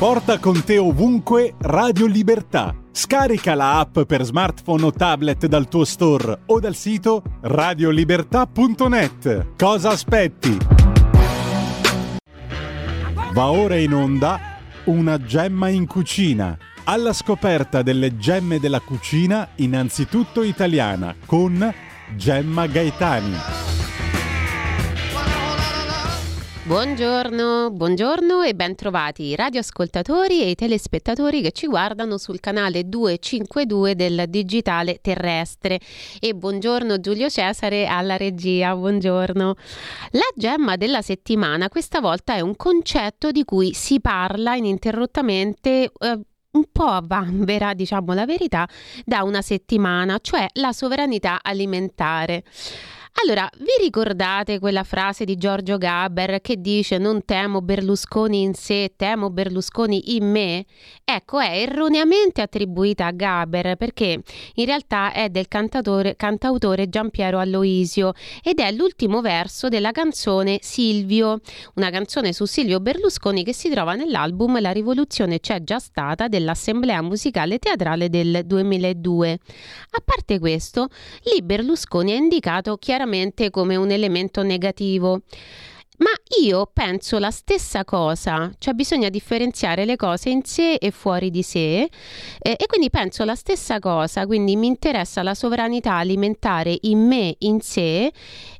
Porta con te ovunque Radio Libertà. Scarica la app per smartphone o tablet dal tuo store o dal sito radiolibertà.net. Cosa aspetti? Va ora in onda una gemma in cucina. Alla scoperta delle gemme della cucina, innanzitutto italiana, con Gemma Gaetani. Buongiorno, buongiorno e bentrovati radioascoltatori e telespettatori che ci guardano sul canale 252 del digitale terrestre. E buongiorno Giulio Cesare alla regia, buongiorno. La gemma della settimana questa volta è un concetto di cui si parla ininterrottamente eh, un po' a vanvera, diciamo la verità, da una settimana, cioè la sovranità alimentare. Allora, vi ricordate quella frase di Giorgio Gaber che dice non temo Berlusconi in sé, temo Berlusconi in me? Ecco, è erroneamente attribuita a Gaber perché in realtà è del cantautore Giampiero Alloisio ed è l'ultimo verso della canzone Silvio, una canzone su Silvio Berlusconi che si trova nell'album La rivoluzione c'è già stata dell'Assemblea Musicale Teatrale del 2002. A parte questo, lì Berlusconi ha indicato chiaramente chiaramente come un elemento negativo. Ma io penso la stessa cosa, cioè bisogna differenziare le cose in sé e fuori di sé eh, e quindi penso la stessa cosa, quindi mi interessa la sovranità alimentare in me, in sé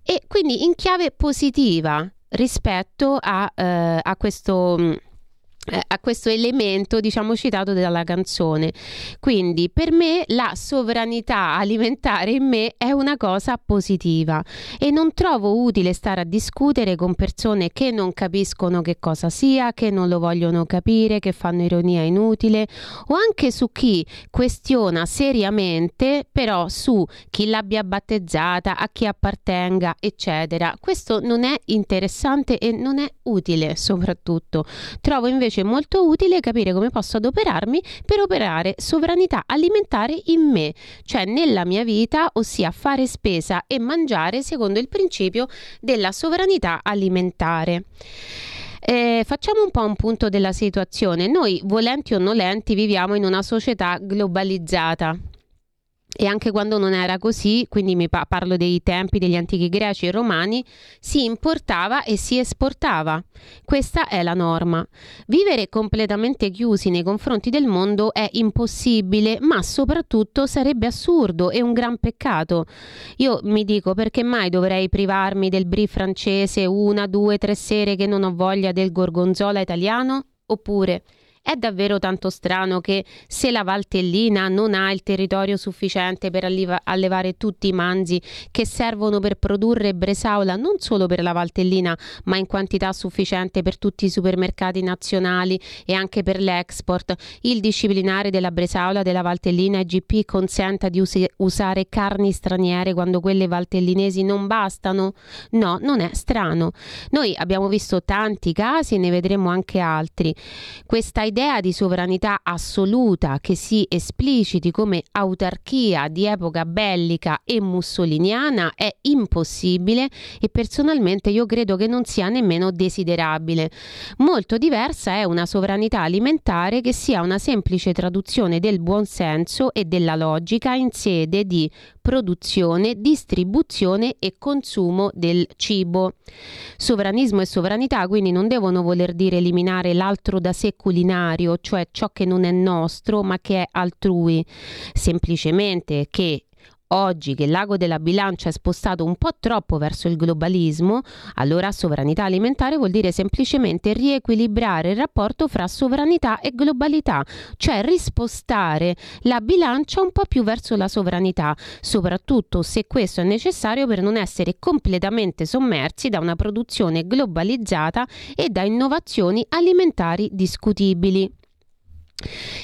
e quindi in chiave positiva rispetto a, eh, a questo eh, a questo elemento diciamo citato dalla canzone. Quindi per me la sovranità alimentare in me è una cosa positiva e non trovo utile stare a discutere con persone che non capiscono che cosa sia che non lo vogliono capire che fanno ironia inutile o anche su chi questiona seriamente però su chi l'abbia battezzata a chi appartenga eccetera. Questo non è interessante e non è utile soprattutto. Trovo invece invece molto utile capire come posso adoperarmi per operare sovranità alimentare in me, cioè nella mia vita, ossia fare spesa e mangiare secondo il principio della sovranità alimentare. Eh, facciamo un po' un punto della situazione. Noi, volenti o nolenti, viviamo in una società globalizzata. E anche quando non era così, quindi mi pa- parlo dei tempi degli antichi greci e romani, si importava e si esportava. Questa è la norma. Vivere completamente chiusi nei confronti del mondo è impossibile, ma soprattutto sarebbe assurdo e un gran peccato. Io mi dico perché mai dovrei privarmi del brie francese una, due, tre sere che non ho voglia del gorgonzola italiano? Oppure è davvero tanto strano che se la Valtellina non ha il territorio sufficiente per allevare tutti i manzi che servono per produrre bresaola non solo per la Valtellina, ma in quantità sufficiente per tutti i supermercati nazionali e anche per l'export, il disciplinare della bresaola della Valtellina IGP consenta di us- usare carni straniere quando quelle valtellinesi non bastano? No, non è strano. Noi abbiamo visto tanti casi e ne vedremo anche altri. Questa idea di sovranità assoluta che si espliciti come autarchia di epoca bellica e mussoliniana è impossibile e personalmente io credo che non sia nemmeno desiderabile. Molto diversa è una sovranità alimentare che sia una semplice traduzione del buonsenso e della logica in sede di produzione, distribuzione e consumo del cibo. Sovranismo e sovranità quindi non devono voler dire eliminare l'altro da sé culinario, cioè ciò che non è nostro ma che è altrui, semplicemente che Oggi che l'ago della bilancia è spostato un po' troppo verso il globalismo, allora sovranità alimentare vuol dire semplicemente riequilibrare il rapporto fra sovranità e globalità, cioè rispostare la bilancia un po' più verso la sovranità, soprattutto se questo è necessario per non essere completamente sommersi da una produzione globalizzata e da innovazioni alimentari discutibili.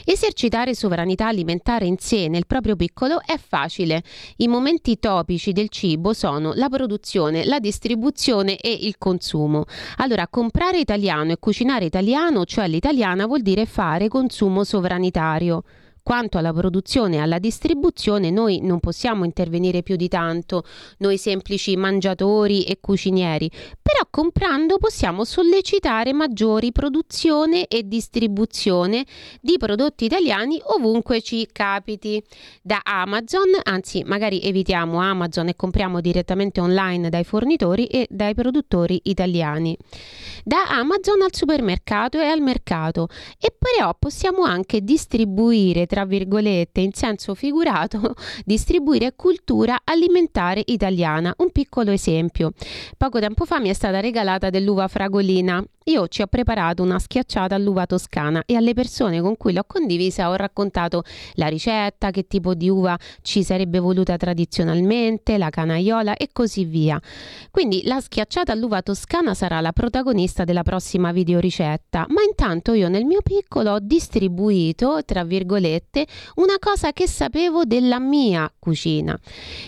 Esercitare sovranità alimentare in sé nel proprio piccolo è facile. I momenti topici del cibo sono la produzione, la distribuzione e il consumo. Allora, comprare italiano e cucinare italiano, cioè l'italiana, vuol dire fare consumo sovranitario. Quanto alla produzione e alla distribuzione noi non possiamo intervenire più di tanto, noi semplici mangiatori e cucinieri, però comprando possiamo sollecitare maggiori produzione e distribuzione di prodotti italiani ovunque ci capiti. Da Amazon, anzi magari evitiamo Amazon e compriamo direttamente online dai fornitori e dai produttori italiani. Da Amazon al supermercato e al mercato e però possiamo anche distribuire, tra virgolette, in senso figurato, distribuire cultura alimentare italiana. Un piccolo esempio. Poco tempo fa mi è stata regalata dell'uva fragolina. Io ci ho preparato una schiacciata all'uva toscana e alle persone con cui l'ho condivisa ho raccontato la ricetta, che tipo di uva ci sarebbe voluta tradizionalmente, la canaiola e così via. Quindi la schiacciata all'uva toscana sarà la protagonista della prossima videoricetta, ma intanto io nel mio piccolo ho distribuito, tra virgolette, una cosa che sapevo della mia cucina.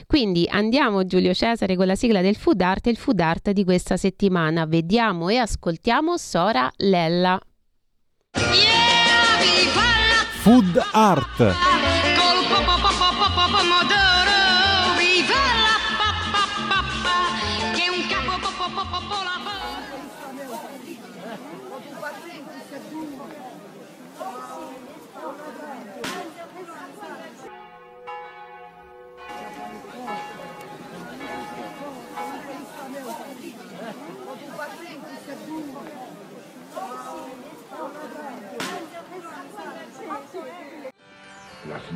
Quindi andiamo Giulio Cesare con la sigla del food art e il food art di questa settimana. Vediamo e ascoltiamo Sora Lella. Food Art.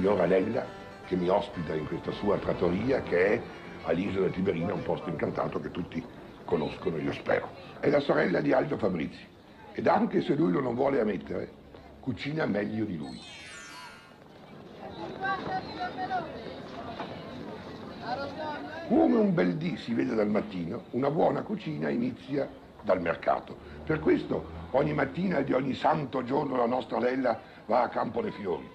Signora Lella che mi ospita in questa sua trattoria che è all'isola Tiberina, un posto incantato che tutti conoscono, io spero. È la sorella di Aldo Fabrizi ed anche se lui lo non vuole ammettere, cucina meglio di lui. Come un bel dì si vede dal mattino, una buona cucina inizia dal mercato. Per questo ogni mattina di ogni santo giorno la nostra Lella va a Campo dei Fiori,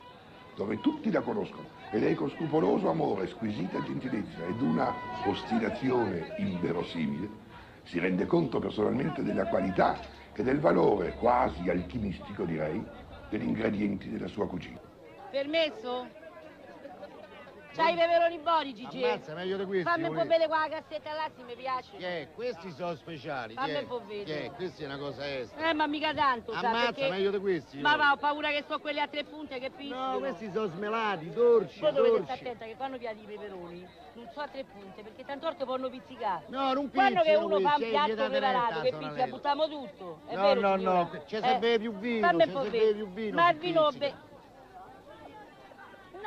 dove tutti la conoscono e lei con scrupoloso amore, squisita gentilezza ed una ostinazione inverosimile si rende conto personalmente della qualità e del valore quasi alchimistico direi degli ingredienti della sua cucina. Permesso? C'hai i peperoni buoni, Gigi? Ammazza, meglio di questi. Fammi un po' vedere qua la cassetta là, se mi piace. Che, questi sono speciali. Fammi un po' vedere. Che, questi è una cosa estera. Eh, ma mica tanto, sa, Ammazza, perché... meglio di questi. Ma va, ho paura che so quelli a tre punte che picchiano. No, questi sono smelati, dolci, Voi dovete stare attenta che quando piatti i peperoni non so a tre punte, perché tanto orte possono pizzicare. No, non Quando che uno fa un questi, piatto preparato che pizza, buttiamo tutto. È No, vero, no, signora? no, ci serve più vino, serve vedere. più vino Ma il vino...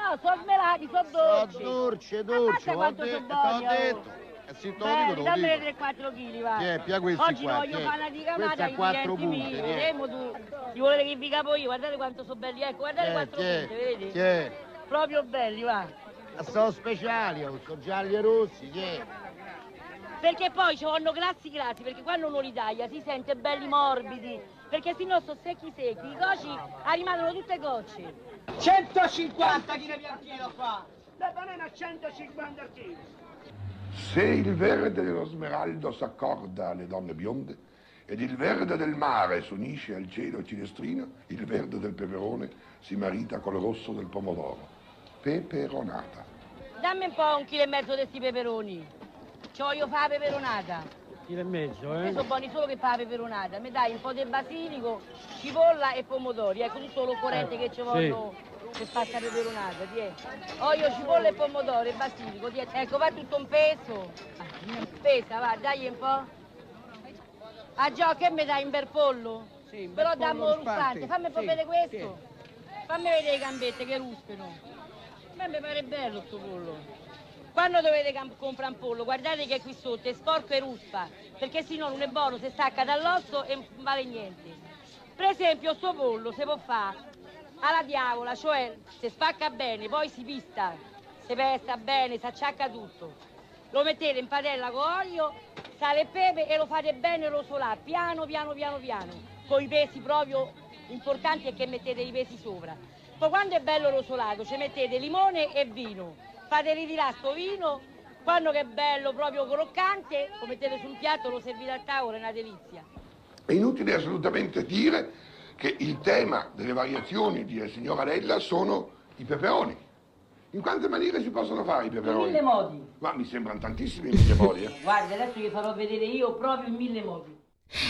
No, sono smelati, sono Sono dolci. dolci, dolci, Ammazza ho quanto sono t'ho buoni, oh. detto. Eh sì, te lo dico, te lo dico. 3-4 kg, va. Tiè, pia questi Oggi qua, voglio tiè. fare una Questi ricamata a ai clienti miei. Vedremo tu. Ti volete che vi capo io, guardate quanto sono belli. Ecco, guardate Eh, quattro punte, vedete? tiè. Proprio belli, va. Ma Sono speciali, oh, sono gialli e rossi, che? Perché poi ci vanno grassi grassi, perché quando uno li taglia si sente belli morbidi. Perché se no sono secchi secchi, i coci rimangono tutte gocce. 150 kg piantino qua! La banana a 150 kg! Se il verde dello smeraldo s'accorda alle donne bionde ed il verde del mare s'unisce al cielo cilestrino, il verde del peperone si marita col rosso del pomodoro. Peperonata. Dammi un po' un chilo e mezzo di sti peperoni. Ci voglio fare la peperonata. Chilo e mezzo, eh? Sono buoni solo che fa la peperonata. Mi dai un po' di basilico, cipolla e pomodori. Ecco tutto l'occorrente che ci vogliono per fare la peperonata. Tiè. Olio, cipolla e pomodoro e basilico. Tiè. Ecco, va tutto un peso. Pesa, va, dai un po'. Ah già, che mi dai un bel pollo? Sì, un bel Però dammo ruspante. ruspante. Fammi un po' Sì, vedere questo. Fammi vedere le gambette che ruspano. A me mi pare bello sto pollo. Quando dovete comprare un pollo, guardate che qui sotto è sporco e ruspa, perché se no non è buono, si stacca dall'osso e non vale niente. Per esempio, sto pollo si può fare alla diavola, cioè si spacca bene, poi si pista, si pesta bene, si acciacca tutto. Lo mettete in padella con olio, sale e pepe e lo fate bene rosolare, piano piano piano piano, con i pesi proprio importanti e che mettete i pesi sopra. Poi quando è bello rosolato ci mettete limone e vino, fate ritirare sto vino, quando che è bello proprio croccante, lo mettete sul piatto, lo servite a tavola, è una delizia. È inutile assolutamente dire che il tema delle variazioni di signora Lella sono i peperoni. In quante maniere si possono fare i In peperoni? mille modi. Ma mi sembrano tantissimi i mille modi, eh. Guarda, adesso vi farò vedere io proprio in mille modi.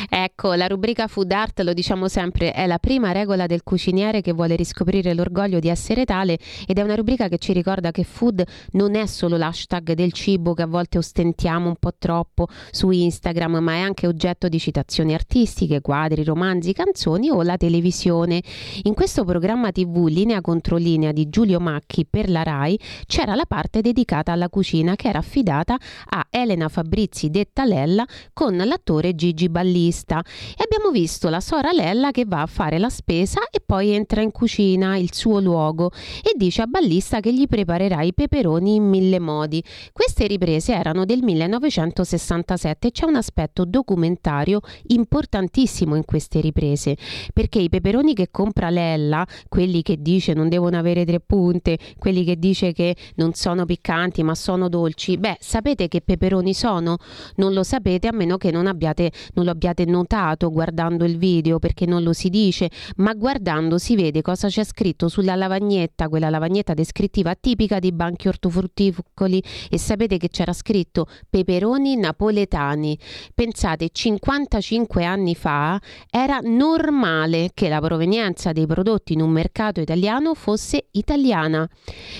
Ecco, la rubrica Food Art, lo diciamo sempre, è la prima regola del cuciniere che vuole riscoprire l'orgoglio di essere tale ed è una rubrica che ci ricorda che food non è solo l'hashtag del cibo che a volte ostentiamo un po' troppo su Instagram, ma è anche oggetto di citazioni artistiche, quadri, romanzi, canzoni o la televisione. In questo programma TV Linea contro linea di Giulio Macchi per la RAI c'era la parte dedicata alla cucina che era affidata a Elena Fabrizi detta Lella con l'attore Gigi Ballista e abbiamo visto la sora Lella che va a fare la spesa e poi entra in cucina, il suo luogo, e dice a Ballista che gli preparerà i peperoni in mille modi. Queste riprese erano del 1967 e c'è un aspetto documentario importantissimo in queste riprese, perché i peperoni che compra Lella, quelli che dice non devono avere tre punte, quelli che dice che non sono piccanti ma sono dolci, beh, sapete che peperoni sono? Non lo sapete a meno che non abbiate non lo abbiate notato guardando il video perché non lo si dice, ma guardando si vede cosa c'è scritto sulla lavagnetta, quella lavagnetta descrittiva tipica dei banchi ortofrutticoli e sapete che c'era scritto peperoni napoletani. Pensate, 55 anni fa era normale che la provenienza dei prodotti in un mercato italiano fosse italiana.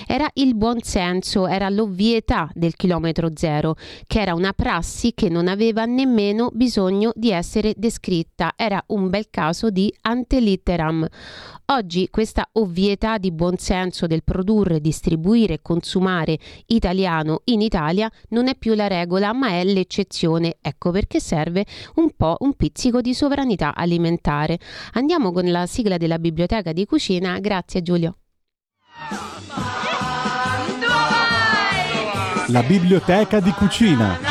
Era il buonsenso, era l'ovvietà del chilometro zero, che era una prassi che non aveva nemmeno bisogno di essere descritta, era un bel caso di antelitteram. Oggi questa ovvietà di buonsenso del produrre, distribuire e consumare italiano in Italia non è più la regola, ma è l'eccezione. Ecco perché serve un po' un pizzico di sovranità alimentare. Andiamo con la sigla della biblioteca di cucina. Grazie Giulio. La biblioteca di cucina.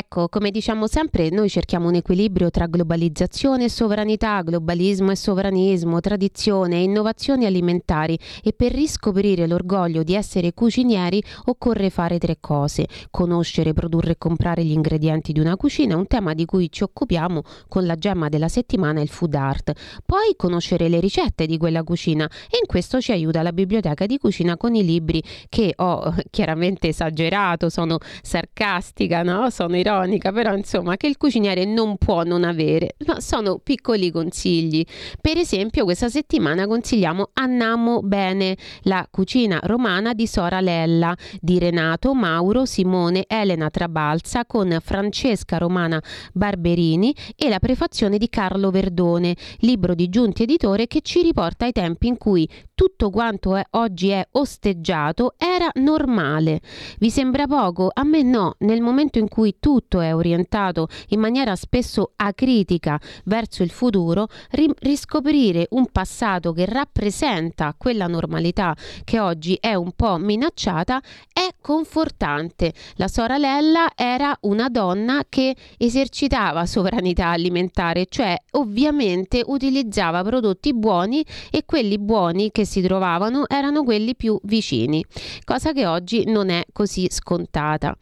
Ecco, come diciamo sempre, noi cerchiamo un equilibrio tra globalizzazione e sovranità, globalismo e sovranismo, tradizione e innovazioni alimentari e per riscoprire l'orgoglio di essere cucinieri occorre fare tre cose: conoscere, produrre e comprare gli ingredienti di una cucina, un tema di cui ci occupiamo con la gemma della settimana, il food art. Poi conoscere le ricette di quella cucina e in questo ci aiuta la biblioteca di cucina con i libri che ho chiaramente esagerato, sono sarcastica, no? Sono ironica, però insomma che il cuciniere non può non avere, ma sono piccoli consigli. Per esempio questa settimana consigliamo Annamo bene, la cucina romana di Sora Lella, di Renato Mauro Simone Elena Trabalza con Francesca Romana Barberini e la prefazione di Carlo Verdone, libro di Giunti Editore che ci riporta ai tempi in cui tutto quanto è, oggi è osteggiato era normale. Vi sembra poco? A me no, nel momento in cui tutto è orientato in maniera spesso acritica verso il futuro, ri- riscoprire un passato che rappresenta quella normalità che oggi è un po' minacciata è confortante. La sorella era una donna che esercitava sovranità alimentare, cioè ovviamente utilizzava prodotti buoni e quelli buoni che si trovavano erano quelli più vicini, cosa che oggi non è così scontata.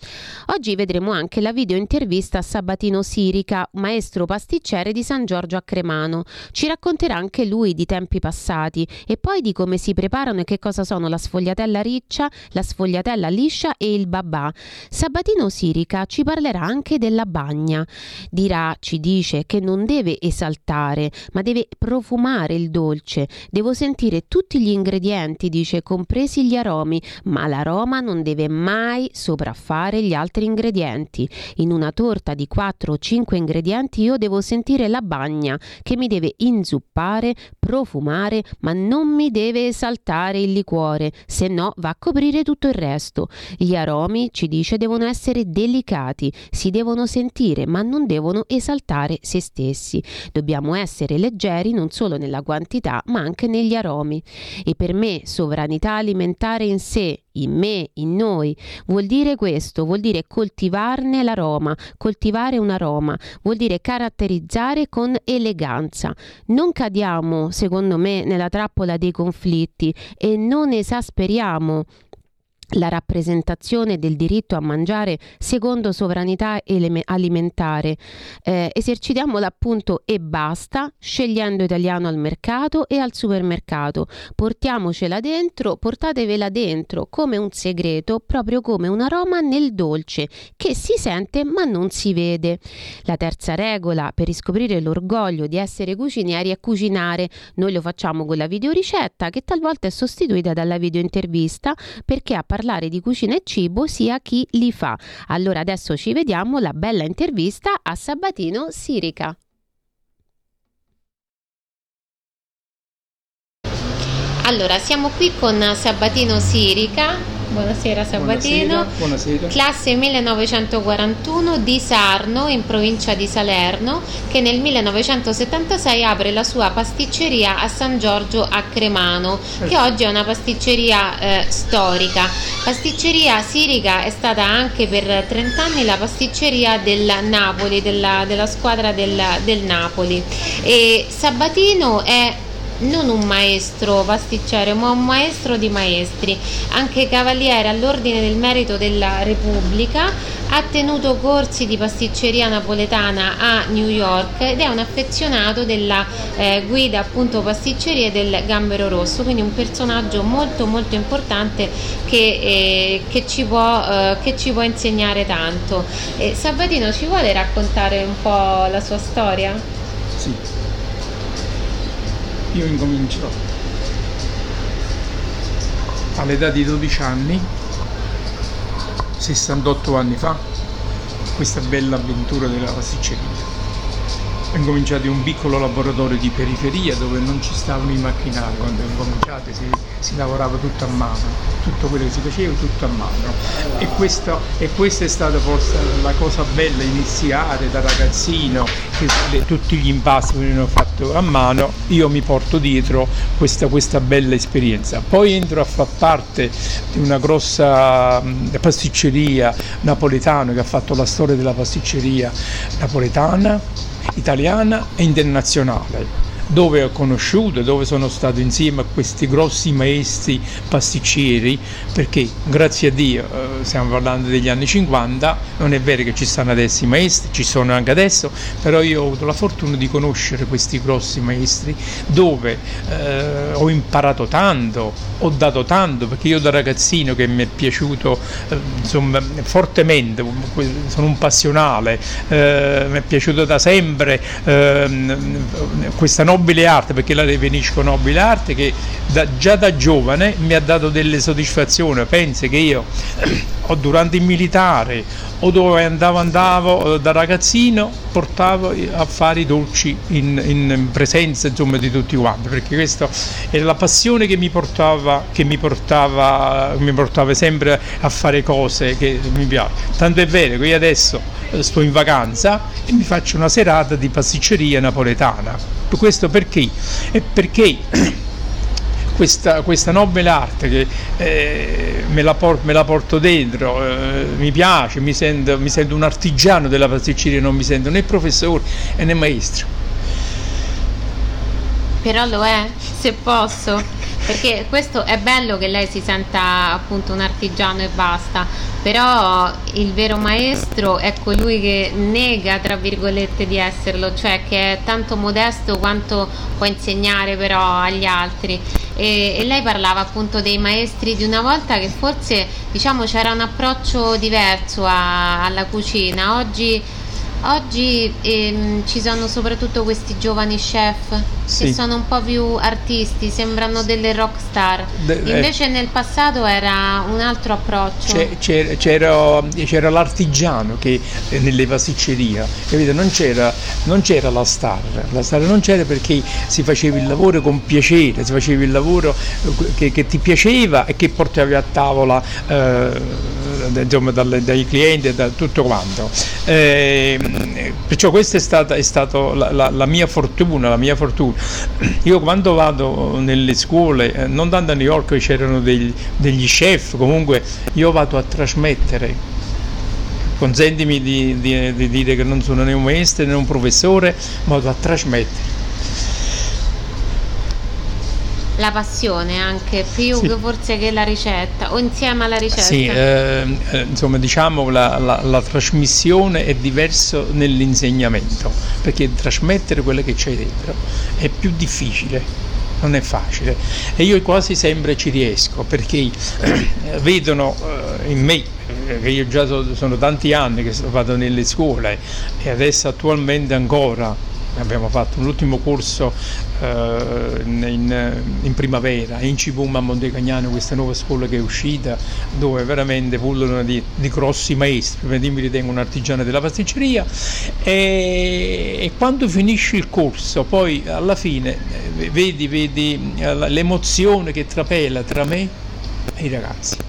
Oggi vedremo anche la video intervista a Sabatino Sirica, maestro pasticcere di San Giorgio a Cremano. Ci racconterà anche lui di tempi passati e poi di come si preparano e che cosa sono la sfogliatella riccia, la sfogliatella liscia e il babà. Sabatino Sirica ci parlerà anche della bagna. Dirà, ci dice, che non deve esaltare, ma deve profumare il dolce. Devo sentire tutti gli ingredienti, dice, compresi gli aromi, ma l'aroma non deve mai sopraffare gli altri ingredienti. In una torta di 4 o 5 ingredienti io devo sentire la bagna che mi deve inzuppare, profumare, ma non mi deve esaltare il liquore, se no va a coprire tutto il resto. Gli aromi, ci dice, devono essere delicati, si devono sentire, ma non devono esaltare se stessi. Dobbiamo essere leggeri non solo nella quantità, ma anche negli aromi. E per me sovranità alimentare in sé, in me, in noi, vuol dire questo, vuol dire coltivarne l'aroma, coltivare un aroma, vuol dire caratterizzare con eleganza. Non cadiamo, secondo me, nella trappola dei conflitti e non esasperiamo la rappresentazione del diritto a mangiare secondo sovranità alimentare. Eh, esercitiamola appunto e basta, scegliendo italiano al mercato e al supermercato. Portiamocela dentro, portatevela dentro come un segreto, proprio come un aroma nel dolce che si sente ma non si vede. La terza regola per riscoprire l'orgoglio di essere cucinieri è cucinare. Noi lo facciamo con la videoricetta che talvolta è sostituita dalla videointervista perché a parlare di cucina e cibo sia chi li fa. Allora adesso ci vediamo la bella intervista a Sabatino Sirica. Allora, siamo qui con Sabatino Sirica. Buonasera Sabatino. Buonasera, buonasera. Classe 1941 di Sarno, in provincia di Salerno, che nel 1976 apre la sua pasticceria a San Giorgio a Cremano, che oggi è una pasticceria eh, storica. Pasticceria Sirica è stata anche per 30 anni la pasticceria del Napoli, della, della squadra del, del Napoli. E Sabatino è non un maestro pasticcere, ma un maestro di maestri, anche cavaliere all'ordine del merito della Repubblica, ha tenuto corsi di pasticceria napoletana a New York ed è un affezionato della eh, guida appunto pasticcerie del Gambero Rosso, quindi un personaggio molto molto importante che, eh, che, ci, può, eh, che ci può insegnare tanto. Sabatino ci vuole raccontare un po' la sua storia? Sì. Io incomincio all'età di 12 anni, 68 anni fa, questa bella avventura della pasticceria. Ho incominciato in un piccolo laboratorio di periferia dove non ci stavano i macchinari, quando ho incominciato si, si lavorava tutto a mano, tutto quello che si faceva tutto a mano. E, questo, e questa è stata forse la cosa bella, iniziare da ragazzino, che le- tutti gli impasti venivano fatti a mano, io mi porto dietro questa, questa bella esperienza. Poi entro a far parte di una grossa mh, pasticceria napoletana che ha fatto la storia della pasticceria napoletana italiana e internazionale dove ho conosciuto, dove sono stato insieme a questi grossi maestri pasticceri, perché grazie a Dio, eh, stiamo parlando degli anni 50, non è vero che ci stanno adesso i maestri, ci sono anche adesso, però io ho avuto la fortuna di conoscere questi grossi maestri dove eh, ho imparato tanto, ho dato tanto, perché io da ragazzino che mi è piaciuto eh, insomma, fortemente, sono un passionale, eh, mi è piaciuto da sempre ehm, questa nobile arte, perché la definisco nobile arte, che da- già da giovane mi ha dato delle soddisfazioni. Pensi che io durante il militare o dove andavo, andavo eh, da ragazzino, portavo a fare i dolci in, in presenza insomma, di tutti quanti, perché questa era la passione che mi portava, che mi portava, mi portava sempre a fare cose che mi piacciono. Tanto è vero che io adesso eh, sto in vacanza e mi faccio una serata di pasticceria napoletana. Questo perché? È perché questa, questa nobile arte che eh, me, la por- me la porto dentro, eh, mi piace, mi sento, mi sento un artigiano della pasticceria, non mi sento né professore né maestro. Però lo è, se posso, perché questo è bello che lei si senta appunto un artigiano e basta, però il vero maestro è colui che nega, tra virgolette, di esserlo, cioè che è tanto modesto quanto può insegnare però agli altri. E, e lei parlava appunto dei maestri di una volta che forse diciamo c'era un approccio diverso a- alla cucina, oggi... Oggi ehm, ci sono soprattutto questi giovani chef che Sì. sono un po' più artisti, sembrano delle rock star. De- eh. Invece nel passato era un altro approccio. C'era, c'era- c'era l'artigiano che eh, nelle pasticcerie, capito? Non, c'era, non c'era la star, la star non c'era perché si faceva il lavoro con piacere, si faceva il lavoro eh, che, che ti piaceva e che portavi a tavola eh, insomma, dalle- dai clienti e da tutto quanto. Eh, perciò questa è stata, è stata la, la- la mia fortuna, la mia fortuna. Io quando vado nelle scuole, eh, non tanto a New York c'erano degli, degli chef, comunque io vado a trasmettere. Consentimi di, di- di dire che non sono né un maestro né un professore, ma vado a trasmettere. La passione anche, più Sì. che forse che la ricetta, o insieme alla ricetta. Sì, eh, eh, insomma diciamo la, la- la trasmissione è diverso nell'insegnamento, perché trasmettere quello che c'è dentro è più difficile, non è facile. E io quasi sempre ci riesco, perché eh, vedono eh, in me, che io già so- sono tanti anni che vado nelle scuole e adesso attualmente ancora abbiamo fatto un ultimo corso eh, in, in- primavera in Cipum a Montecagnano, questa nuova scuola che è uscita, dove veramente pullulano di, di grossi maestri, io mi ritengo un artigiano della pasticceria e, e quando finisci il corso, poi alla fine eh, vedi, vedi l'emozione che trapela tra me e i ragazzi.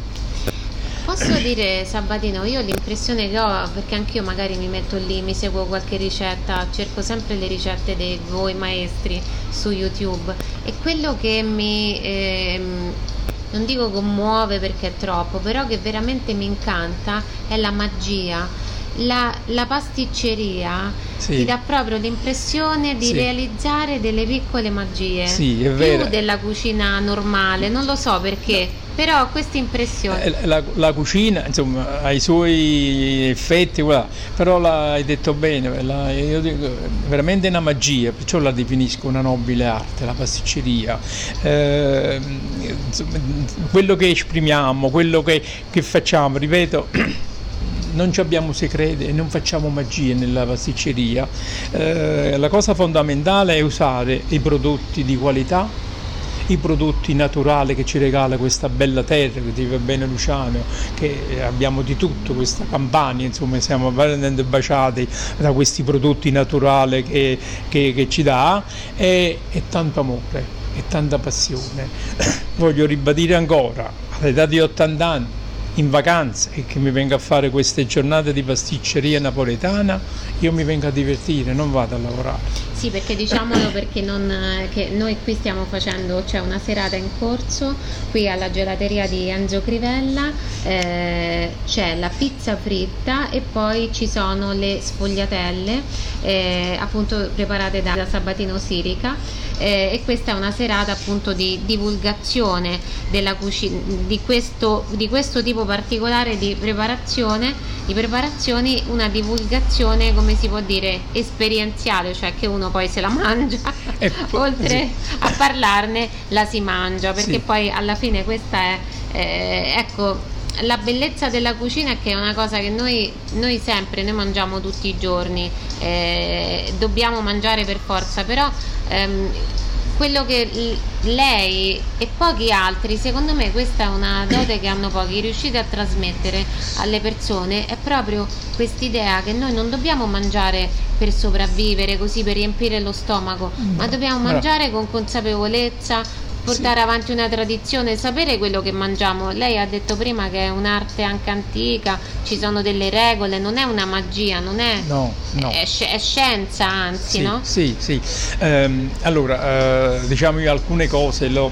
Posso dire Sabatino, io l'impressione che ho, perché anch'io magari mi metto lì, mi seguo qualche ricetta, cerco sempre le ricette di voi maestri su YouTube e quello che mi, ehm, non dico commuove perché è troppo, però che veramente mi incanta è la magia. La, la pasticceria Sì. ti dà proprio l'impressione di Sì. realizzare delle piccole magie, Sì, è più vero. della cucina normale, non lo so perché, però ho questa impressione. Eh, La, la cucina insomma, ha i suoi effetti, guarda, però la- hai detto bene, la- io dico, è veramente una magia, perciò la definisco una nobile arte, la pasticceria. Eh, insomma, quello che esprimiamo, quello che, che facciamo, ripeto, non ci abbiamo segreti e non facciamo magie nella pasticceria. Eh, la cosa fondamentale è usare i prodotti di qualità i prodotti naturali che ci regala questa bella terra, che ti va bene Luciano, che abbiamo di tutto, questa campagna, insomma siamo veramente baciati da questi prodotti naturali che, che- che ci dà e, e tanto amore e tanta passione. Voglio ribadire ancora, all'età di 80 anni, in vacanza e che mi venga a fare queste giornate di pasticceria napoletana, io mi vengo a divertire, non vado a lavorare. Sì, perché diciamolo perché non, noi qui stiamo facendo, c'è una serata in corso qui alla gelateria di Enzo Crivella, eh, c'è la pizza fritta e poi ci sono le sfogliatelle eh, appunto preparate da, da Sabatino Sirica eh, e questa è una serata appunto di divulgazione della cucina, di questo, di questo tipo particolare di preparazione, di preparazioni, una divulgazione come si può dire esperienziale, cioè che uno poi se la mangia, E poi- oltre sì. a parlarne la si mangia, perché Sì. poi alla fine questa è, eh, ecco, la bellezza della cucina è che è una cosa che noi, noi sempre, noi mangiamo tutti i giorni, eh, dobbiamo mangiare per forza, però ehm, quello che lei e pochi altri, secondo me questa è una dote che hanno pochi, riuscite a trasmettere alle persone è proprio quest'idea che noi non dobbiamo mangiare per sopravvivere, così per riempire lo stomaco, ma dobbiamo bravo. mangiare con consapevolezza, portare avanti una tradizione, sapere quello che mangiamo. Lei ha detto prima che è un'arte anche antica, ci sono delle regole, non è una magia, non è, No, no. è, è scienza anzi, Sì, no? sì, sì. Ehm, allora, eh, diciamo io alcune cose l'ho,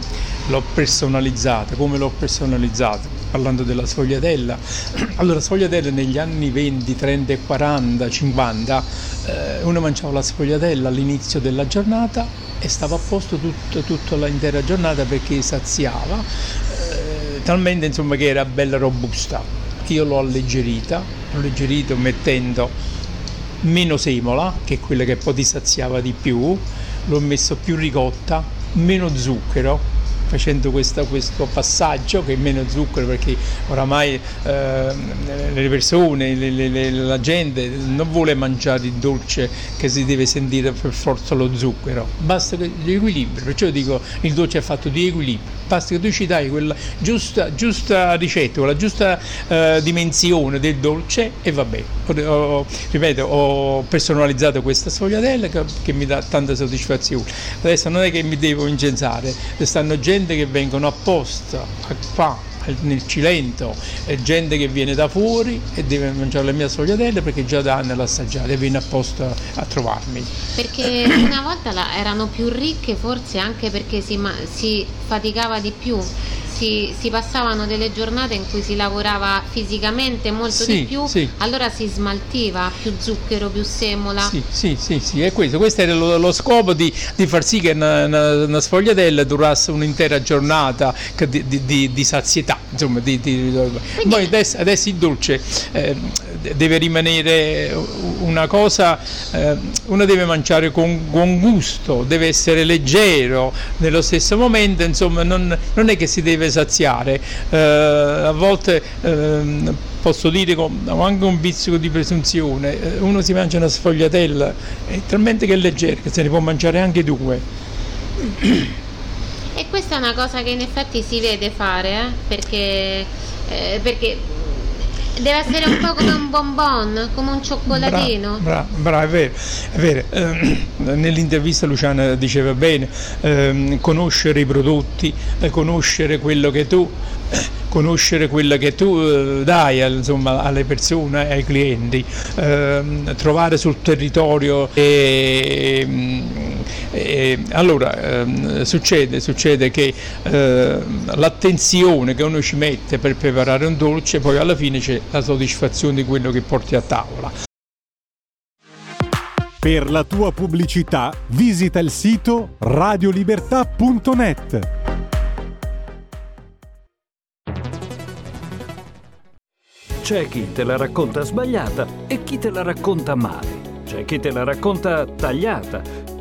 l'ho personalizzate, come l'ho personalizzata? Parlando della sfogliatella. Allora, la sfogliatella negli anni 20, 30, 40, 50, eh, uno mangiava la sfogliatella all'inizio della giornata e stava a posto tutto, tutta l'intera giornata perché saziava, eh, talmente insomma che era bella robusta. Io l'ho alleggerita, l'ho alleggerita mettendo meno semola, che è quella che poi ti saziava di più, l'ho messo più ricotta, meno zucchero, facendo questa- questo passaggio che è meno zucchero perché oramai eh, le persone, le- le- la gente non vuole mangiare il dolce che si deve sentire per forza lo zucchero, basta che l'equilibrio, perciò dico il dolce è fatto di equilibrio, basta che tu ci dai quella giusta, giusta ricetta, quella giusta eh, dimensione del dolce e va bene. Ho- ripeto, ho personalizzato questa sfogliatella che, che mi dà tanta soddisfazione. Adesso non è che mi devo incensare, stanno gente che vengono apposta a- qua nel Cilento, e gente che viene da fuori e deve mangiare la mia sfogliatella perché già da anni l'ha assaggiata e viene apposta a trovarmi. Perché una volta erano più ricche forse anche perché si, si faticava di più, si, si passavano delle giornate in cui si lavorava fisicamente molto Sì, di più, sì. allora si smaltiva più zucchero, più semola. Sì, sì, sì, sì, è questo. Questo era lo, lo scopo di, di far sì che una, una- una sfogliatella durasse un'intera giornata di, di- di- sazietà. Insomma, Poi adesso, adesso il dolce eh, deve rimanere una cosa, eh, uno deve mangiare con, con gusto, deve essere leggero, nello stesso momento insomma non, non è che si deve saziare, Eh, a volte ehm, posso dire con anche un pizzico di presunzione, eh, uno si mangia una sfogliatella, è talmente che è leggera che se ne può mangiare anche due. E questa è una cosa che in effetti si vede fare, eh, perché, eh, perché deve essere un po' come un bonbon, come un cioccolatino. Bravo, bravo, è vero, è vero. Ehm, nell'intervista Luciana diceva bene, ehm, conoscere i prodotti, eh, conoscere quello che tu, conoscere quello che tu eh, dai insomma, alle persone, ai clienti, ehm, trovare sul territorio e, e- allora ehm, succede, succede che ehm, l'attenzione che uno ci mette per preparare un dolce poi alla fine c'è la soddisfazione di quello che porti a tavola. Per la tua pubblicità visita il sito radiolibertà.net. C'è chi te la racconta sbagliata e chi te la racconta male. C'è chi te la racconta tagliata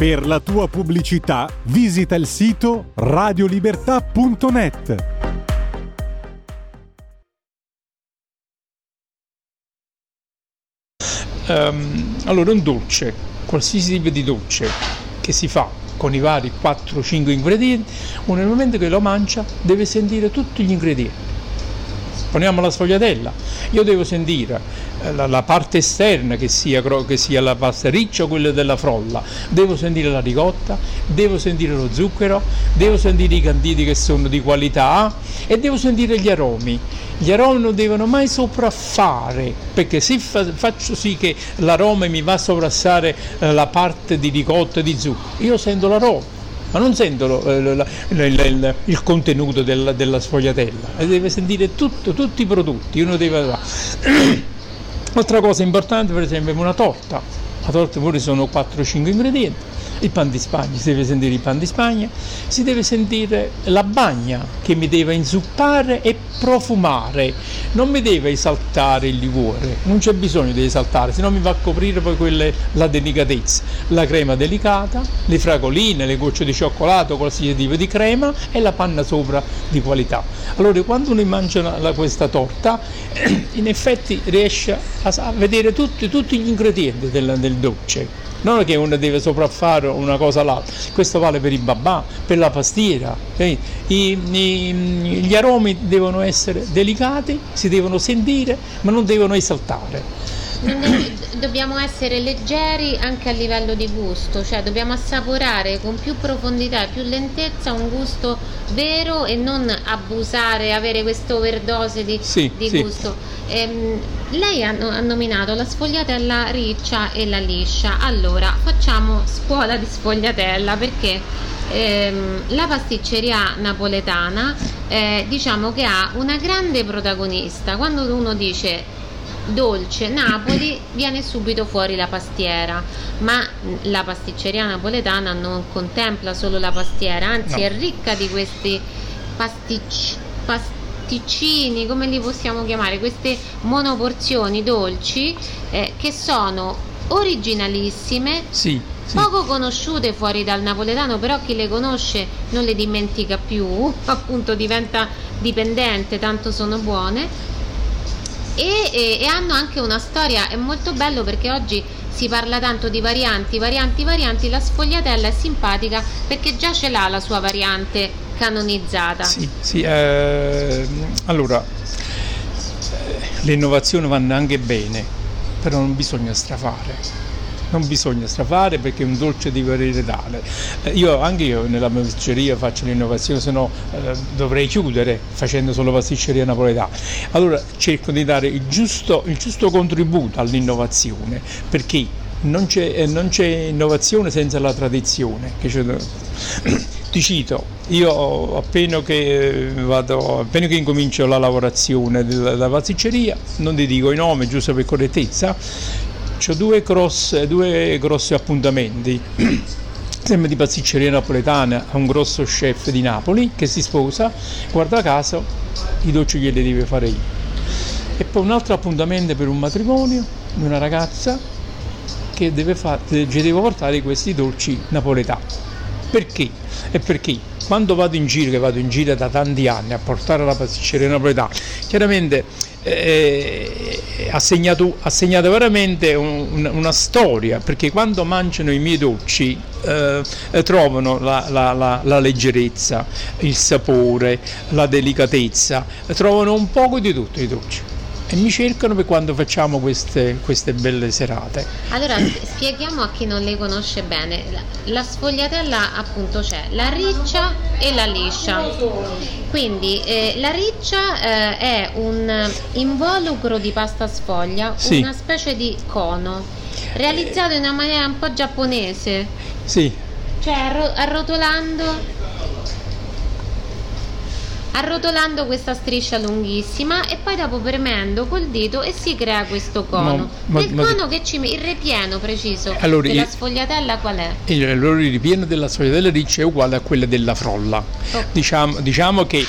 Per la tua pubblicità visita il sito radiolibertà.net. Ehm, allora un dolce, qualsiasi tipo di dolce che si fa con i vari 4-5 ingredienti, uno nel momento che lo mangia deve sentire tutti gli ingredienti. Poniamo la sfogliatella, io devo sentire eh, la, la parte esterna che sia, che sia la pasta riccia o quella della frolla, devo sentire la ricotta, devo sentire lo zucchero, devo sentire i canditi che sono di qualità e devo sentire gli aromi. Gli aromi non devono mai sopraffare, perché se fa- faccio sì che l'aroma mi va a sovrassare eh, la parte di ricotta e di zucchero, io sento l'aroma ma non sento lo- eh, la- il, il- il contenuto della, della sfogliatella, e deve sentire tutto, tutti i prodotti, uno deve... Altra cosa importante per esempio è una torta, la torta pure sono 4-5 ingredienti, il pan di Spagna, si deve sentire il pan di Spagna, si deve sentire la bagna che mi deve inzuppare e profumare, non mi deve esaltare il liquore, non c'è bisogno di esaltare, se no mi va a coprire poi quelle, la delicatezza, la crema delicata, le fragoline, le gocce di cioccolato, qualsiasi tipo di crema e la panna sopra di qualità. Allora quando uno mangia la- questa torta in effetti riesce a, a vedere tutti, tutti gli ingredienti del, del dolce. Non è che uno deve sopraffare una cosa all'altra, questo vale per i babà, per la pastiera. I- i- gli aromi devono essere delicati, si devono sentire, ma non devono esaltare. Dobbiamo essere leggeri anche a livello di gusto, cioè dobbiamo assaporare con più profondità e più lentezza un gusto vero e non abusare, avere questa overdose di, Sì, di sì. gusto. Ehm, lei ha, ha nominato la sfogliatella riccia e la liscia, allora facciamo scuola di sfogliatella perché ehm, la pasticceria napoletana eh, diciamo che ha una grande protagonista. Quando uno dice dolce Napoli viene subito fuori la pastiera, ma la pasticceria napoletana non contempla solo la pastiera, anzi No. è ricca di questi pasticci, pasticcini, come li possiamo chiamare, queste monoporzioni dolci eh, che sono originalissime, Sì, sì. poco conosciute fuori dal napoletano, però chi le conosce non le dimentica più, appunto diventa dipendente, tanto sono buone. E, e- e hanno anche una storia, è molto bello perché oggi si parla tanto di varianti, varianti, varianti, la sfogliatella è simpatica perché già ce l'ha la sua variante canonizzata. Sì, sì, ehm, allora, eh, le innovazioni vanno anche bene, però non bisogna strafare. Non bisogna strafare perché un dolce deve avere tale. Eh, Io, anche io nella pasticceria faccio l'innovazione, se no eh, dovrei chiudere facendo solo pasticceria napoletana. Allora cerco di dare il giusto, il giusto contributo all'innovazione perché non c'è, eh, non c'è innovazione senza la tradizione. Ti cito, io appena che, eh, vado, appena che incomincio la lavorazione della pasticceria, non ti dico i nomi giusto per correttezza, ho due, due grossi appuntamenti. Sempre di pasticceria napoletana a un grosso chef di Napoli che si sposa, guarda caso i dolci glieli deve fare io. E poi un altro appuntamento per un matrimonio di una ragazza che deve fare, devo portare questi dolci napoletani. Perché? E perché quando vado in giro, che vado in giro da tanti anni a portare la pasticceria napoletana, chiaramente eh, ha, segnato, ha segnato veramente un- un- una storia, perché quando mangiano i miei dolci eh, eh, trovano la, la- la- la leggerezza, il sapore, la delicatezza, trovano un poco di tutto i dolci. E mi cercano per quando facciamo queste, queste belle serate. Allora sp- spieghiamo a chi non le conosce bene. La, la sfogliatella appunto c'è la riccia e la liscia. Quindi eh, la riccia eh, è un involucro di pasta sfoglia, Sì. una specie di cono, realizzato in una maniera un po' giapponese, Sì, cioè arro- arrotolando arrotolando questa striscia lunghissima e poi dopo premendo col dito e si crea questo cono. Ma- ma- il ma- cono che ci il ripieno preciso Allora, della io- sfogliatella qual è? il il ripieno della sfogliatella riccia è uguale a quella della frolla. Diciamo, diciamo che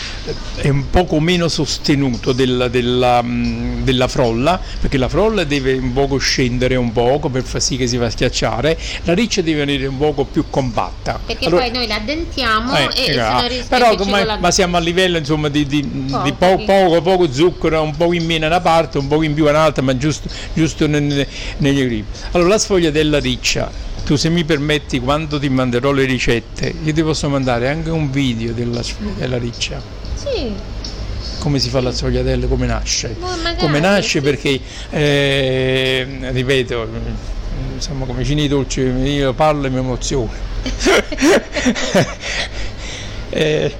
è un poco meno sostenuto della, della, mm, della frolla, perché la frolla deve un poco scendere un poco per far sì che si va a schiacciare, la riccia deve venire un poco più compatta. Perché Allora- poi noi la addentiamo Eh, e, e se ah, però come- cola- ma siamo a livello insomma di, di- di po- poco, poco zucchero, un po' in meno da una parte, un po' in più da un'altra, ma giusto, giusto negli equilibri. Allora la sfogliatella riccia, tu se mi permetti quando ti manderò le ricette, io ti posso mandare anche un video della sfogliatella riccia. Sì, Come si fa la sfogliatella, come nasce? Boh, magari, come nasce sì, perché, eh, ripeto, insomma come cini dolci, io parlo e mi emoziono. Eh,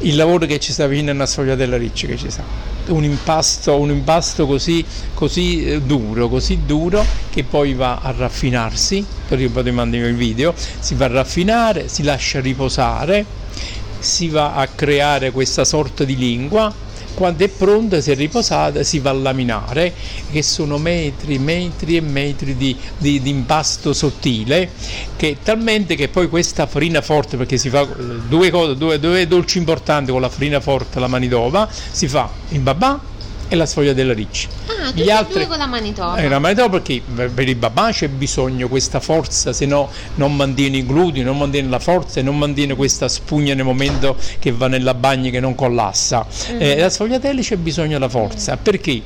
il lavoro che ci sta vicino a una sfogliatella riccia che ci sta. Un impasto, un impasto così, così eh, duro così duro che poi va a raffinarsi. Poi ti mando il video. Si va a raffinare si lascia riposare si va a creare questa sorta di lingua quando è pronta, si è riposata, si va a laminare, che sono metri, metri e metri di, di- di impasto sottile, che talmente che poi questa farina forte, perché si fa eh, due, cose, due, due dolci importanti con la farina forte la manitoba, si fa il babà e la sfogliatella riccia. Ah, Gli altri- con la manitoba. eh, la manitoba perché per il babà c'è bisogno questa forza, se no non mantiene i glutei, non mantiene la forza e non mantiene questa spugna nel momento che va nella bagna che non collassa. Eh, la sfogliatella c'è bisogno della forza, perché?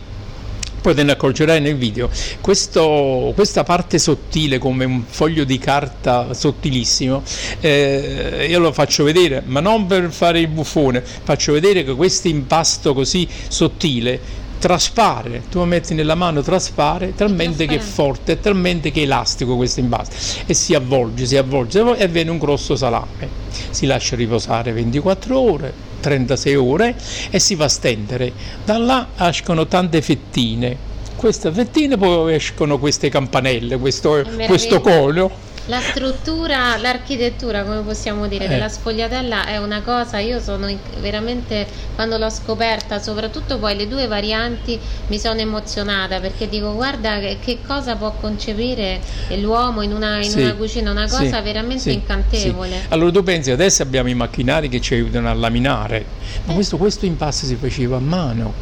Poi te ne accorgerai nel video, questo- questa parte sottile come un foglio di carta sottilissimo, eh, io lo faccio vedere, ma non per fare il buffone, faccio vedere che questo impasto così sottile traspare, tu lo metti nella mano, traspare, talmente che è forte, talmente che è elastico questo impasto e si avvolge, si avvolge e avviene un grosso salame. Si lascia riposare 24 ore, 36 ore e si va a stendere. Da là escono tante fettine. Queste fettine poi escono queste campanelle, questo, questo cono. La struttura, l'architettura, come possiamo dire, Eh. della sfogliatella è una cosa, io sono veramente, quando l'ho scoperta, soprattutto poi le due varianti, mi sono emozionata perché dico guarda che, che cosa può concepire l'uomo in una, in Sì, una cucina, una sì, cosa veramente sì, incantevole. sì. Allora tu pensi, adesso abbiamo i macchinari che ci aiutano a laminare, ma questo, questo impasto si faceva a mano.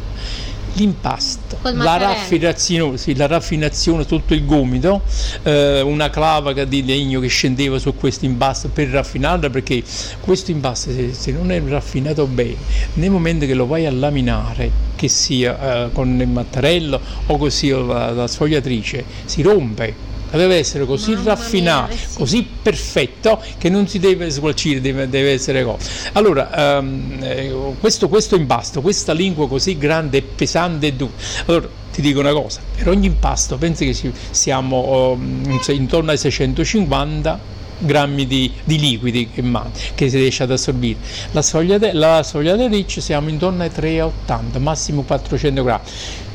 L'impasto, la raffinazione, sì, la raffinazione sotto il gomito, eh, una clavaca di legno che scendeva su questo impasto per raffinarlo perché questo impasto se, se non è raffinato bene, nel momento che lo vai a laminare, che sia eh, con il mattarello o così la, la sfogliatrice, si rompe deve essere così Mamma mia, raffinato, eh sì. così perfetto che non si deve sgualcire, deve, deve essere cosa. Allora, ehm, eh, questo, questo impasto, questa lingua così grande pesante e dura, allora ti dico una cosa, per ogni impasto pensi che siamo se- intorno ai 650 grammi di, di liquidi che, man- che si riesce ad assorbire. La sfogliate- la sfogliata riccia siamo intorno ai 380, massimo 400 grammi.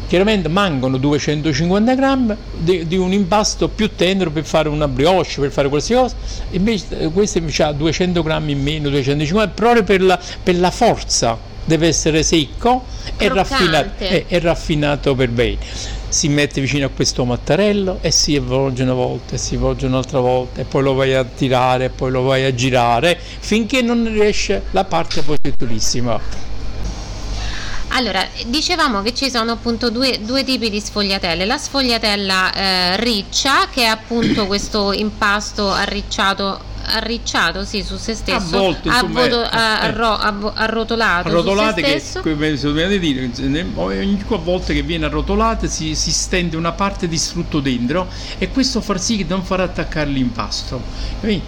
Chiaramente mancano 250 grammi di, di un impasto più tenero per fare una brioche, per fare qualsiasi cosa, invece eh, questo invece ha 200 grammi in meno, 250, proprio per la, per la forza, deve essere secco e raffinato, eh, è raffinato per bene. Si mette vicino a questo mattarello e si avvolge una volta e si avvolge un'altra volta e poi lo vai a tirare e poi lo vai a girare finché non riesce la parte poi durissima. Allora, dicevamo che ci sono appunto due, due tipi di sfogliatelle. La sfogliatella eh, riccia, che è appunto questo impasto arricciato, arricciato sì, su se stesso, Avvolto, insomma, avvoto- eh, a- arro- avvo- arrotolato, arrotolate che come dovete dire ogni volta che viene arrotolata si, si stende una parte di strutto dentro e questo fa sì che non farà attaccare l'impasto Capì?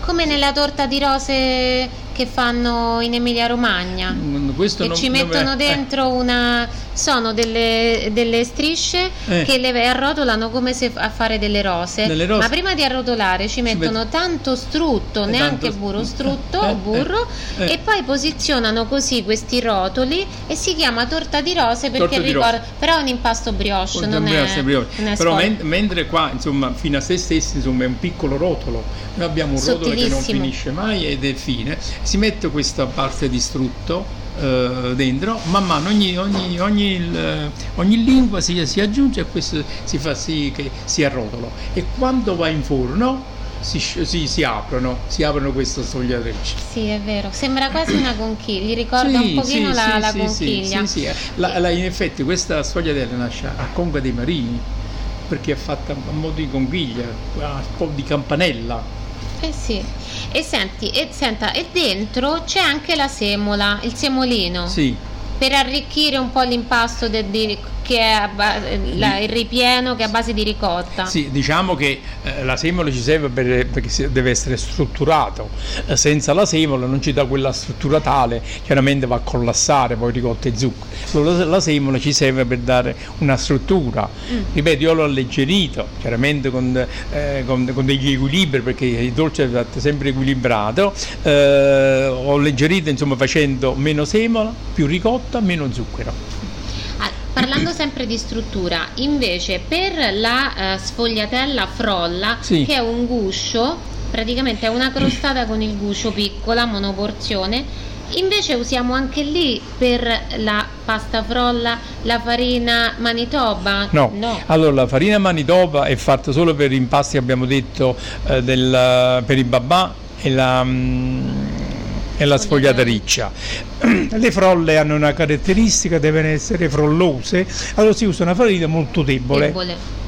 Come nella torta di rose che fanno in Emilia Romagna. Mm, questo non- ci mettono eh, dentro una. sono delle, delle strisce Eh. che le arrotolano come se a fare delle rose. Delle rose. Ma prima di arrotolare ci mettono tanto strutto, Eh, neanche tanto- burro strutto eh, o burro, eh, eh. e poi posizionano così questi rotoli e si chiama torta di rose perché di ricorda. rose. Però è un impasto brioche, non è, Brioche, brioche. non è però men- mentre qua insomma fino a se stessi insomma è un piccolo rotolo noi abbiamo un rotolo che non finisce mai ed è fine si mette questa parte di strutto eh, dentro man mano ogni, ogni, ogni, il- ogni lingua si, si aggiunge e questo si fa sì che si arrotola e quando va in forno si, si, si aprono si aprono queste sfogliatrici Sì, è vero. Sembra quasi una conchiglia, gli ricorda Sì, un pochino sì, la, sì, la conchiglia. Sì. La- la- in effetti questa sfogliatella nasce a Conca dei Marini perché è fatta a modo di conchiglia, a un po' di campanella. Eh sì. E senti, e, senta, e dentro c'è anche la semola, il semolino, Sì, per arricchire un po' l'impasto del- di- che è la- il ripieno che è a base di ricotta. sì, diciamo che eh, la semola ci serve per- perché deve essere strutturato. Eh, senza la semola non ci dà quella struttura tale, chiaramente va a collassare poi ricotta e zucchero. Allora la semola ci serve per dare una struttura. Mm. Ripeto, io l'ho alleggerito, chiaramente con, eh, con- con degli equilibri, perché il dolce è sempre equilibrato. Eh, ho alleggerito insomma facendo meno semola, più ricotta, meno zucchero. Parlando sempre di struttura, invece per la eh, sfogliatella frolla, Sì. che è un guscio, praticamente è una crostata con il guscio piccola, monoporzione, invece usiamo anche lì per la pasta frolla la farina manitoba? No. allora la farina manitoba è fatta solo per impasti, abbiamo detto, eh, del- per i babà e la, mm, e la sfogliata riccia. Le frolle hanno una caratteristica, devono essere frollose, allora si usa una farina molto debole. Debole.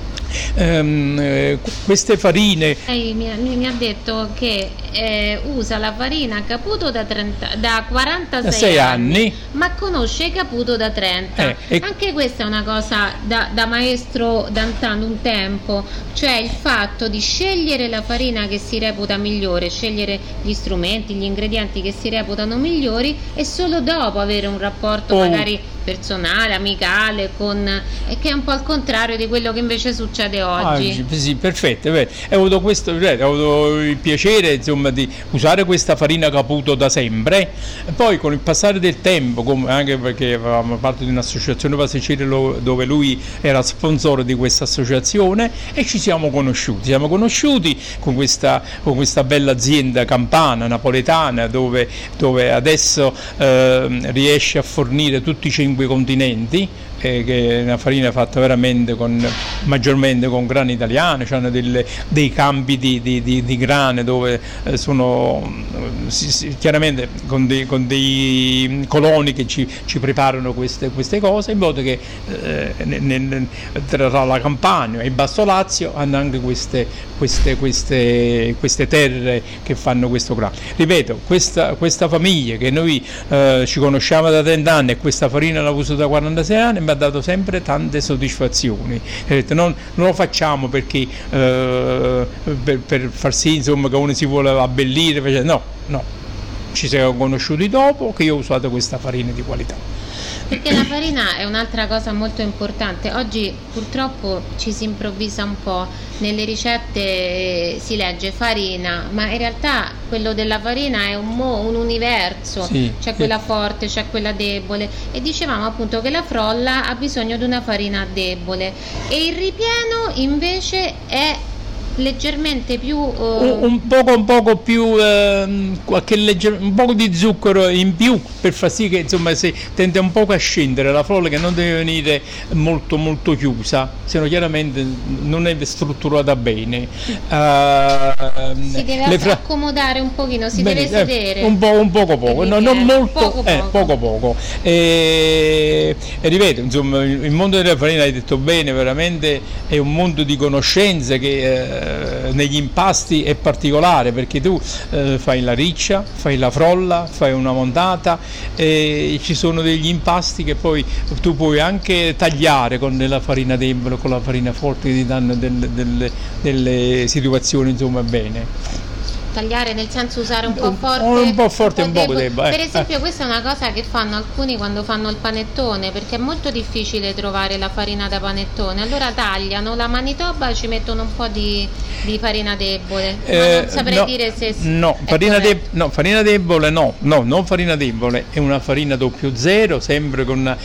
Ehm, eh, queste farine Lei mi, mi- ha detto che eh, usa la farina Caputo da, 30 da 46 da 6 anni ma conosce Caputo da 30. Eh, e- Anche questa è una cosa da, da maestro d'antan un tempo, cioè il fatto di scegliere la farina che si reputa migliore, scegliere gli strumenti, gli ingredienti che si reputano migliori e solo dopo avere un rapporto Oh. magari personale, amicale, con, e che è un po' il contrario di quello che invece succede Ah, oggi. sì, sì, perfetto. Ho avuto, questo, eh, ho avuto il piacere insomma, di usare questa farina Caputo da sempre. Poi con il passare del tempo, come- anche perché avevamo parte di un'associazione passeggeri dove lui era sponsor di questa associazione e ci siamo conosciuti. Siamo conosciuti con questa, con questa bella azienda campana napoletana dove, dove adesso ehm, riesce a fornire tutti i cinque continenti eh, che è una farina fatta veramente con, maggiormente con grane italiane, hanno dei campi di, di- di- di grane dove eh, sono mm, si- si- chiaramente con dei, con dei coloni che ci, ci preparano queste, queste cose in modo che eh, ne- ne- tra la Campania e il Basso Lazio hanno anche queste, queste, queste, queste terre che fanno questo grano. Ripeto, questa, questa famiglia che noi eh, ci conosciamo da 30 anni e questa farina la uso da 46 anni, ha dato sempre tante soddisfazioni. Non, non, lo facciamo perché eh, per, per, far sì insomma, che uno si vuole abbellire, no, no, ci siamo conosciuti dopo che io ho usato questa farina di qualità. Perché la farina è un'altra cosa molto importante. Oggi purtroppo ci si improvvisa un po', nelle ricette si legge farina, ma in realtà quello della farina è un, mo, un universo, sì, c'è sì. quella forte, c'è quella debole e dicevamo appunto che la frolla ha bisogno di una farina debole e il ripieno invece è leggermente più uh... un, poco, un poco più uh, qualche legger... un poco di zucchero in più per far sì che insomma si tende un po' a scendere. La frolla che non deve venire molto molto chiusa se no chiaramente non è strutturata bene. Uh, si deve fra... accomodare un pochino si bene, deve sedere. eh, un, po', un poco poco. No, non molto poco. eh, poco, poco. E, e, ripeto insomma il mondo della farina hai detto bene veramente è un mondo di conoscenze che eh, negli impasti è particolare perché tu eh, fai la riccia, fai la frolla, fai una montata e ci sono degli impasti che poi tu puoi anche tagliare con la farina debole, con la farina forte che ti danno delle, delle, delle situazioni insomma bene tagliare nel senso usare un po' forte un po' forte un po', po debole. per esempio eh. questa è una cosa che fanno alcuni quando fanno il panettone perché è molto difficile trovare la farina da panettone allora tagliano la manitoba ci mettono un po' di, di farina debole eh, ma non saprei no, dire se no farina, de- no farina, debole no no non farina debole è una farina doppio zero sempre con una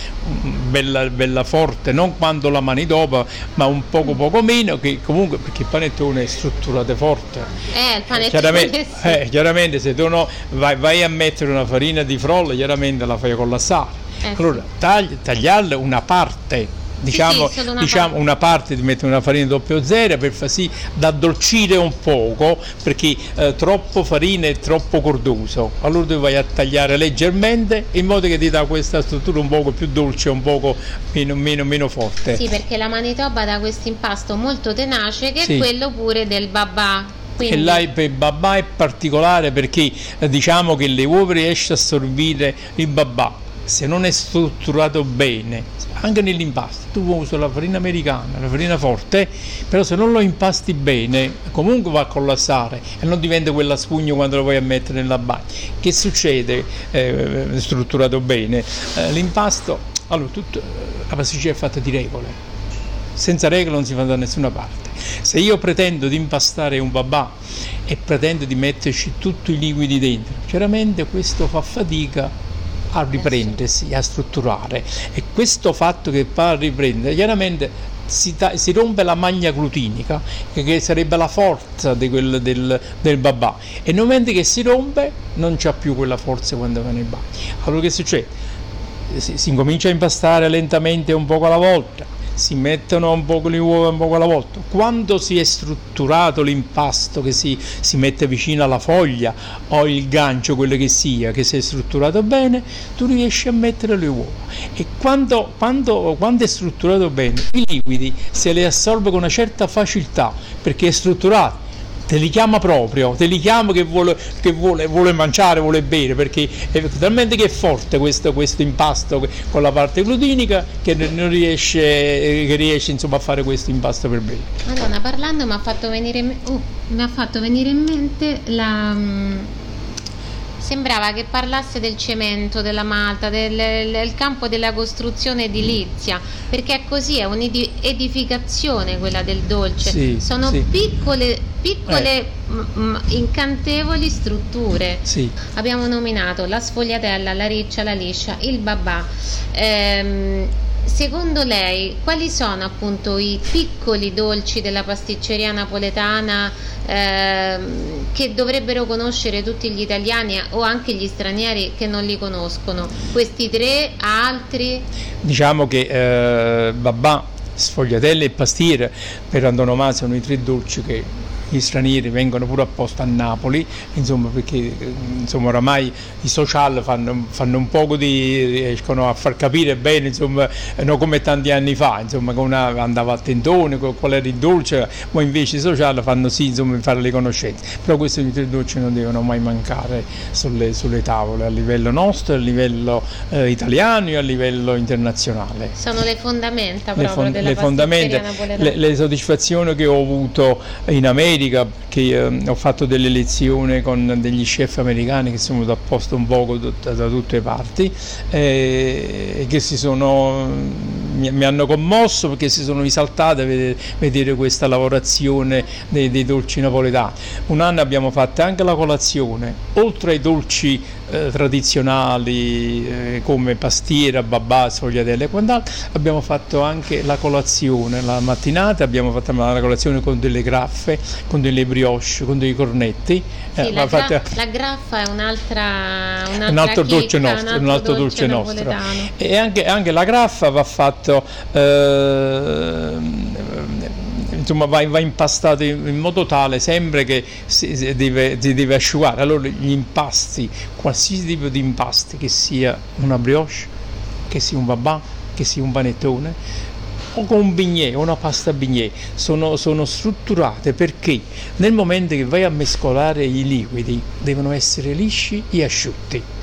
bella, bella forte non quanto la manitoba ma un poco poco meno che comunque perché il panettone è strutturato forte eh il panettone chiaramente, eh, chiaramente se tu no, vai, vai, a mettere una farina di frolla, chiaramente la fai collassare. Eh, allora, tagli, tagliarla una parte diciamo, sì, sì, una, diciamo parte. una, parte di mettere una farina doppio zero per far sì da addolcire un poco perché eh, troppo farina è troppo cordoso allora tu vai a tagliare leggermente in modo che ti dà questa struttura un poco più dolce un poco meno, meno, meno forte sì perché la manitoba dà questo impasto molto tenace che sì. è quello pure del babà quindi... E per babà è particolare perché eh, diciamo che le uova riesce a assorbire il babà se non è strutturato bene, anche nell'impasto, tu usi la farina americana, la farina forte, però se non lo impasti bene, comunque va a collassare e non diventa quella spugna quando lo vuoi a mettere nella bagna. Che succede eh, strutturato bene? Eh, l'impasto, allora, tutto, la pasticceria è fatta di regole, senza regole non si va da nessuna parte. Se io pretendo di impastare un babà e pretendo di metterci tutti i liquidi dentro, chiaramente questo fa fatica a riprendersi, a strutturare e questo fatto che fa riprendere, chiaramente si, si, rompe la maglia glutinica, che sarebbe la forza quel, del, del, babà, e nel momento che si rompe non c'ha più quella forza quando va nel bagno. Allora che succede? Si, si incomincia a impastare lentamente un poco alla volta, si mettono un po' le uova un po' alla volta. Quando si è strutturato l'impasto che si, si, mette vicino alla foglia o il gancio, quello che sia, che si è strutturato bene, tu riesci a mettere le uova. E quando, quando, quando è strutturato bene, i liquidi se li assorbe con una certa facilità perché è strutturato te li chiama proprio, te li chiama che vuole, che vuole, vuole mangiare, vuole bere, perché è talmente che è forte questo, questo impasto con la parte glutinica che non riesce, che riesce insomma, a fare questo impasto per bere. Madonna, parlando mi ha fatto venire oh, mi ha fatto venire in mente la mm, sembrava che parlasse del cemento, della malta, del, del campo della costruzione edilizia, perché è così, è un'edificazione quella del dolce. Sì, Sono sì. piccole, piccole eh. m- incantevoli strutture. Sì. Abbiamo nominato la sfogliatella, la riccia, la liscia, il babà. Ehm, Secondo lei, quali sono appunto i piccoli dolci della pasticceria napoletana ehm, che dovrebbero conoscere tutti gli italiani o anche gli stranieri che non li conoscono? Questi tre, altri? Diciamo che eh, babà, sfogliatelle e pastiere per antonomasia sono i tre dolci che gli stranieri vengono pure apposta a Napoli, insomma, perché insomma, oramai i social fanno, fanno, un poco di riescono a far capire bene, insomma, non come tanti anni fa, insomma, che una andava a tentone, qual era il dolce, ma invece i social fanno sì, insomma, fare le conoscenze. Però questi dolci non devono mai mancare sulle, sulle tavole a livello nostro, a livello eh, italiano e a livello internazionale. Sono le fondamenta proprio le fon- della le fondamenta, le, le, soddisfazioni che ho avuto in America, che eh, ho fatto delle lezioni con degli chef americani che sono venuti apposta un poco da, da tutte le parti eh, e che si sono, mi, mi, hanno commosso perché si sono risaltate a vedere, vedere questa lavorazione dei, dei dolci napoletani. Un anno abbiamo fatto anche la colazione, oltre ai dolci eh, tradizionali eh, come pastiera, babà, sfogliatelle e quant'altro, abbiamo fatto anche la colazione, la mattinata abbiamo fatto la colazione con delle graffe, con delle brioche, con dei cornetti. Sì, eh, la, fatta... la, graffa è un'altra, un'altra un altro dolce nostro, un altro, un altro dolce, dolce nostro. E anche, anche, la graffa va fatto eh, insomma va, va impastato in, modo tale sempre che si, deve, si, deve, asciugare. Allora gli impasti, qualsiasi tipo di impasti, che sia una brioche, che sia un babà, che sia un panettone, o con un bignè, una pasta bignè, sono, sono, strutturate perché nel momento che vai a mescolare i liquidi devono essere lisci e asciutti.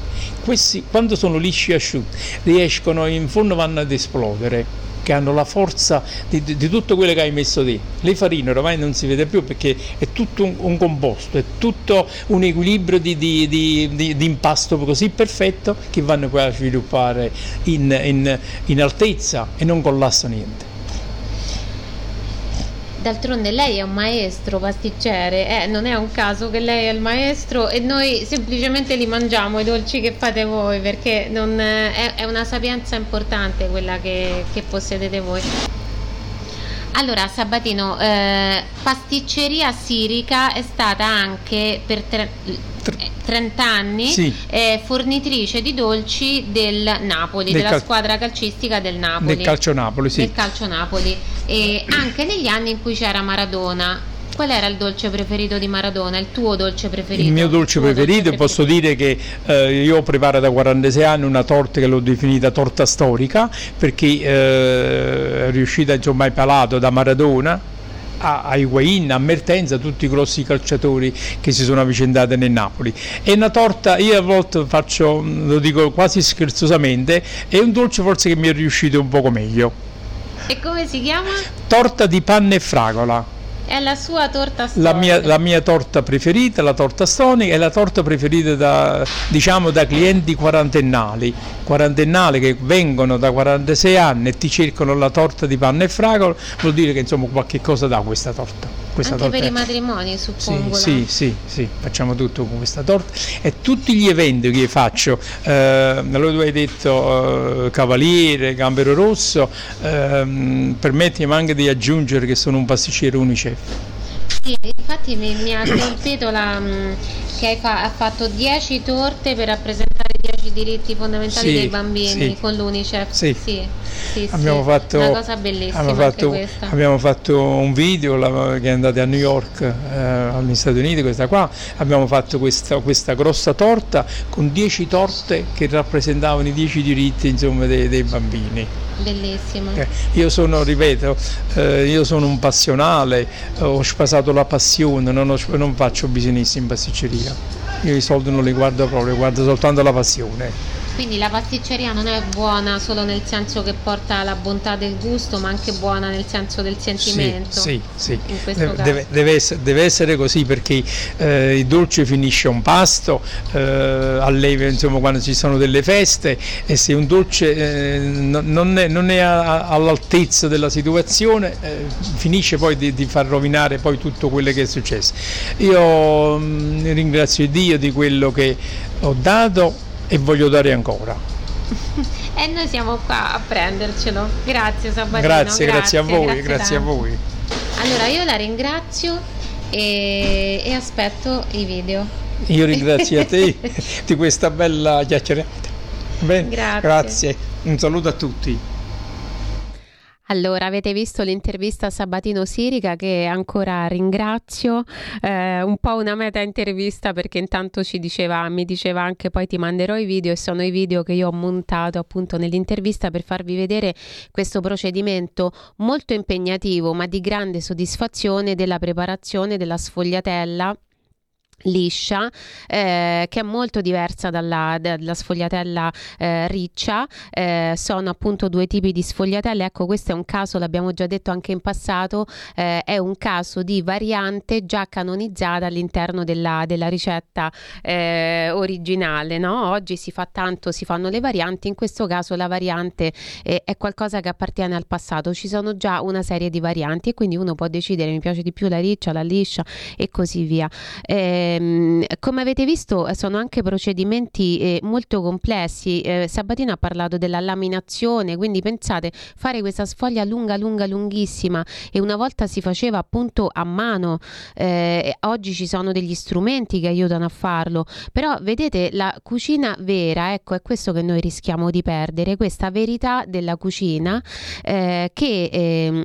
Questi, quando sono lisci e asciutti, riescono in fondo vanno ad esplodere che hanno la forza di, di, di, tutto quello che hai messo lì. Le farine ormai non si vede più perché è tutto un, un composto, è tutto un equilibrio di, di, impasto così perfetto che vanno poi a sviluppare in, in, in altezza e non collassano niente. D'altronde lei è un maestro pasticcere, eh, non è un caso che lei è il maestro e noi semplicemente li mangiamo i dolci che fate voi perché non, è, è, una sapienza importante quella che, che possedete voi. Allora, Sabatino, eh, pasticceria sirica è stata anche per tre, 30 anni sì. eh, fornitrice di dolci del Napoli, del della cal- squadra calcistica del Napoli. Del calcio Napoli, sì. Del calcio Napoli. E anche negli anni in cui c'era Maradona. Qual era il dolce preferito di Maradona? Il tuo dolce preferito? Il mio dolce preferito, dolce posso preferito. dire che eh, io preparo da 46 anni una torta che l'ho definita torta storica perché eh, è riuscita insomma, palato da Maradona a Higuain, a Mertenza, tutti i grossi calciatori che si sono avvicendati nel Napoli. È una torta, io a volte faccio, lo dico quasi scherzosamente, è un dolce forse che mi è riuscito un poco meglio. E come si chiama? Torta di panna e fragola. È la sua torta storica. La mia, la mia, torta preferita, la torta stonica, è la torta preferita da, diciamo, da clienti quarantennali, quarantennali che vengono da 46 anni e ti cercano la torta di panna e fragola, vuol dire che insomma qualche cosa dà questa torta questa Anche torta. per i matrimoni, suppongo. Sì, sì, sì, facciamo tutto con questa torta e tutti gli eventi che faccio, eh, allora tu hai detto eh, Cavaliere, Gambero Rosso, eh, permettimi anche di aggiungere che sono un pasticcere Unicef. Sì, infatti mi, mi ha colpito la, mm, che hai fa, ha fatto 10 torte per rappresentare i 10 diritti fondamentali sì, dei bambini sì. con l'UNICEF. Sì, sì, abbiamo sì. fatto una cosa bellissima. Abbiamo fatto, abbiamo fatto un video la, che è andato a New York, eh, negli Stati Uniti, questa qua. Abbiamo fatto questa, questa grossa torta con 10 torte che rappresentavano i 10 diritti insomma, dei, dei bambini. Bellissimo. Eh, io sono, ripeto, eh, io sono un passionale, ho spasato la passione, non, ho, non faccio business in pasticceria. Io i soldi non li guardo proprio, guardo soltanto la passione. Quindi la pasticceria non è buona solo nel senso che porta la bontà del gusto, ma anche buona nel senso del sentimento. Sì, sì, sì. Deve, deve, essere, deve, essere, così perché eh, il dolce finisce un pasto, eh, alleve insomma quando ci sono delle feste e se un dolce eh, non è, non è a, all'altezza della situazione eh, finisce poi di, di, far rovinare poi tutto quello che è successo. Io mh, mm, ringrazio Dio di quello che ho dato e voglio dare ancora. e noi siamo qua a prendercelo. Grazie Sabatino. Grazie, grazie, grazie a voi, grazie, grazie a voi. Allora io la ringrazio e, e aspetto i video. Io ringrazio a te di questa bella chiacchierata. Bene, grazie. grazie. Un saluto a tutti. Allora, avete visto l'intervista a Sabatino Sirica che ancora ringrazio, eh, un po' una meta intervista perché intanto ci diceva, mi diceva anche poi ti manderò i video e sono i video che io ho montato appunto nell'intervista per farvi vedere questo procedimento molto impegnativo ma di grande soddisfazione della preparazione della sfogliatella liscia eh, che è molto diversa dalla, dalla sfogliatella eh, riccia eh, sono appunto due tipi di sfogliatelle. Ecco questo è un caso l'abbiamo già detto anche in passato eh, è un caso di variante già canonizzata all'interno della, della ricetta eh, originale no? oggi si fa tanto si fanno le varianti in questo caso la variante eh, è qualcosa che appartiene al passato. Ci sono già una serie di varianti e quindi uno può decidere mi piace di più la riccia la liscia e così via. Eh, Ehm, come avete visto sono anche procedimenti eh, molto complessi. Eh, Sabatino ha parlato della laminazione, quindi pensate fare questa sfoglia lunga, lunga, lunghissima e una volta si faceva appunto a mano, eh, oggi ci sono degli strumenti che aiutano a farlo, però vedete la cucina vera, ecco è questo che noi rischiamo di perdere, questa verità della cucina eh, che ehm,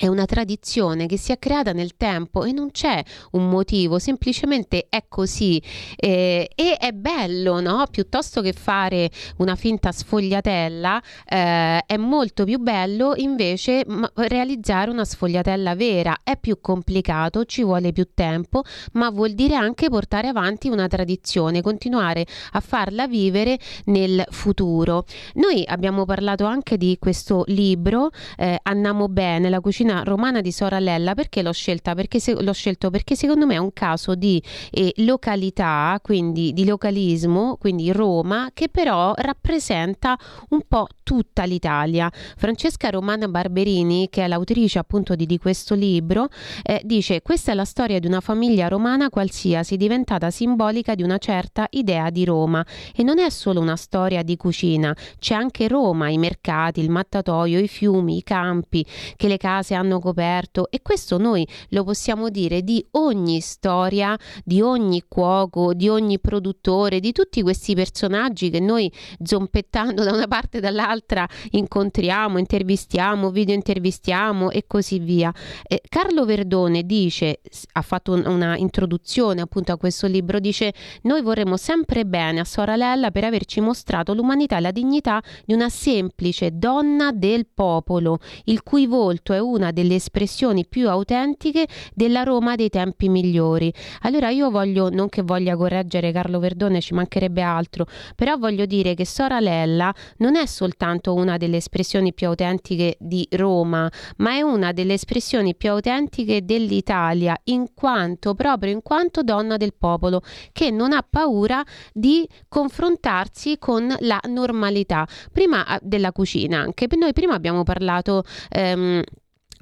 è una tradizione che si è creata nel tempo e non c'è un motivo, semplicemente è così eh, e è bello, no? Piuttosto che fare una finta sfogliatella, eh, è molto più bello invece ma, realizzare una sfogliatella vera. È più complicato, ci vuole più tempo, ma vuol dire anche portare avanti una tradizione, continuare a farla vivere nel futuro. Noi abbiamo parlato anche di questo libro, eh, Annamo bene, la cucina cucina romana di Soralella perché l'ho scelta? Perché se, l'ho scelto perché secondo me è un caso di eh, località, quindi di localismo, quindi Roma, che però rappresenta un po' tutta l'Italia. Francesca Romana Barberini, che è l'autrice appunto di, di questo libro, eh, dice questa è la storia di una famiglia romana qualsiasi diventata simbolica di una certa idea di Roma e non è solo una storia di cucina, c'è anche Roma, i mercati, il mattatoio, i fiumi, i campi che le case hanno coperto e questo noi lo possiamo dire di ogni storia, di ogni cuoco, di ogni produttore, di tutti questi personaggi che noi zompettando da una parte e dall'altra incontriamo, intervistiamo, video intervistiamo e così via. Eh, Carlo Verdone dice, ha fatto un, una introduzione appunto a questo libro, dice noi vorremmo sempre bene a Soralella per averci mostrato l'umanità e la dignità di una semplice donna del popolo, il cui volto è una delle espressioni più autentiche della Roma dei tempi migliori. Allora io voglio, non che voglia correggere Carlo Verdone, ci mancherebbe altro, però voglio dire che Soralella non è soltanto una delle espressioni più autentiche di Roma, ma è una delle espressioni più autentiche dell'Italia, in quanto, proprio in quanto donna del popolo, che non ha paura di confrontarsi con la normalità. Prima ah, della cucina, anche noi prima abbiamo parlato ehm,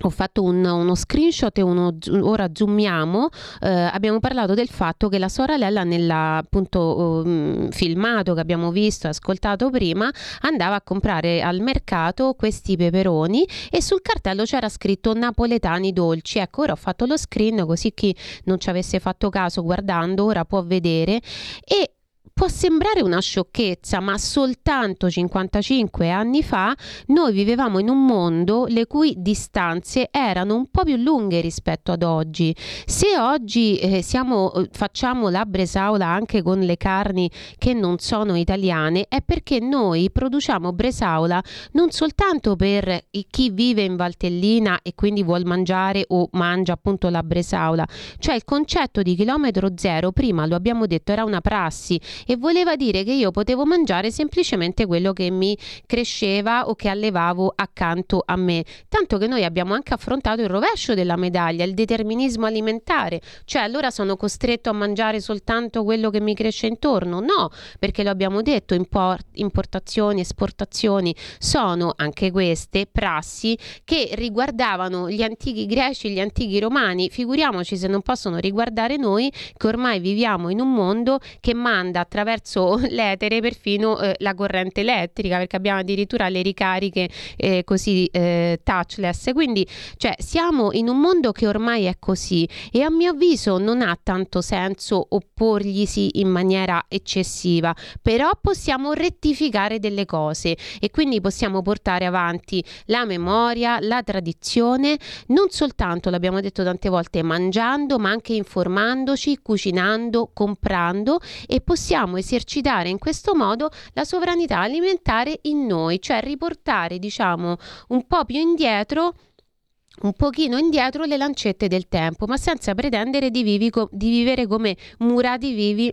ho fatto un, uno screenshot e uno, ora zoomiamo. Eh, abbiamo parlato del fatto che la sorella, nell'appunto um, filmato che abbiamo visto e ascoltato prima, andava a comprare al mercato questi peperoni e sul cartello c'era scritto napoletani dolci. Ecco, ora ho fatto lo screen così chi non ci avesse fatto caso guardando ora può vedere. E Può sembrare una sciocchezza, ma soltanto 55 anni fa noi vivevamo in un mondo le cui distanze erano un po' più lunghe rispetto ad oggi. Se oggi eh, siamo, eh, facciamo la bresaola anche con le carni che non sono italiane, è perché noi produciamo bresaola non soltanto per chi vive in Valtellina e quindi vuol mangiare o mangia appunto la bresaola, cioè il concetto di chilometro zero, prima lo abbiamo detto, era una prassi e voleva dire che io potevo mangiare semplicemente quello che mi cresceva o che allevavo accanto a me. Tanto che noi abbiamo anche affrontato il rovescio della medaglia, il determinismo alimentare, cioè allora sono costretto a mangiare soltanto quello che mi cresce intorno? No, perché lo abbiamo detto, import- importazioni, esportazioni sono anche queste prassi che riguardavano gli antichi greci, gli antichi romani, figuriamoci se non possono riguardare noi che ormai viviamo in un mondo che manda manda attraverso l'etere perfino eh, la corrente elettrica, perché abbiamo addirittura le ricariche eh, così eh, touchless. Quindi, cioè, siamo in un mondo che ormai è così e a mio avviso non ha tanto senso opporglisi in maniera eccessiva, però possiamo rettificare delle cose e quindi possiamo portare avanti la memoria, la tradizione, non soltanto, l'abbiamo detto tante volte, mangiando, ma anche informandoci, cucinando, comprando e possiamo esercitare in questo modo la sovranità alimentare in noi, cioè riportare, diciamo, un po' più indietro un pochino indietro le lancette del tempo, ma senza pretendere di, vivi, di vivere come murati vivi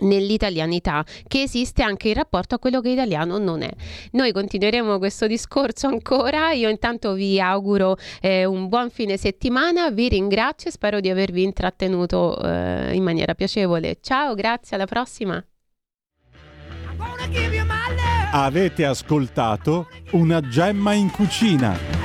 nell'italianità che esiste anche in rapporto a quello che italiano non è. Noi continueremo questo discorso ancora, io intanto vi auguro eh, un buon fine settimana, vi ringrazio e spero di avervi intrattenuto eh, in maniera piacevole. Ciao, grazie, alla prossima. Avete ascoltato una gemma in cucina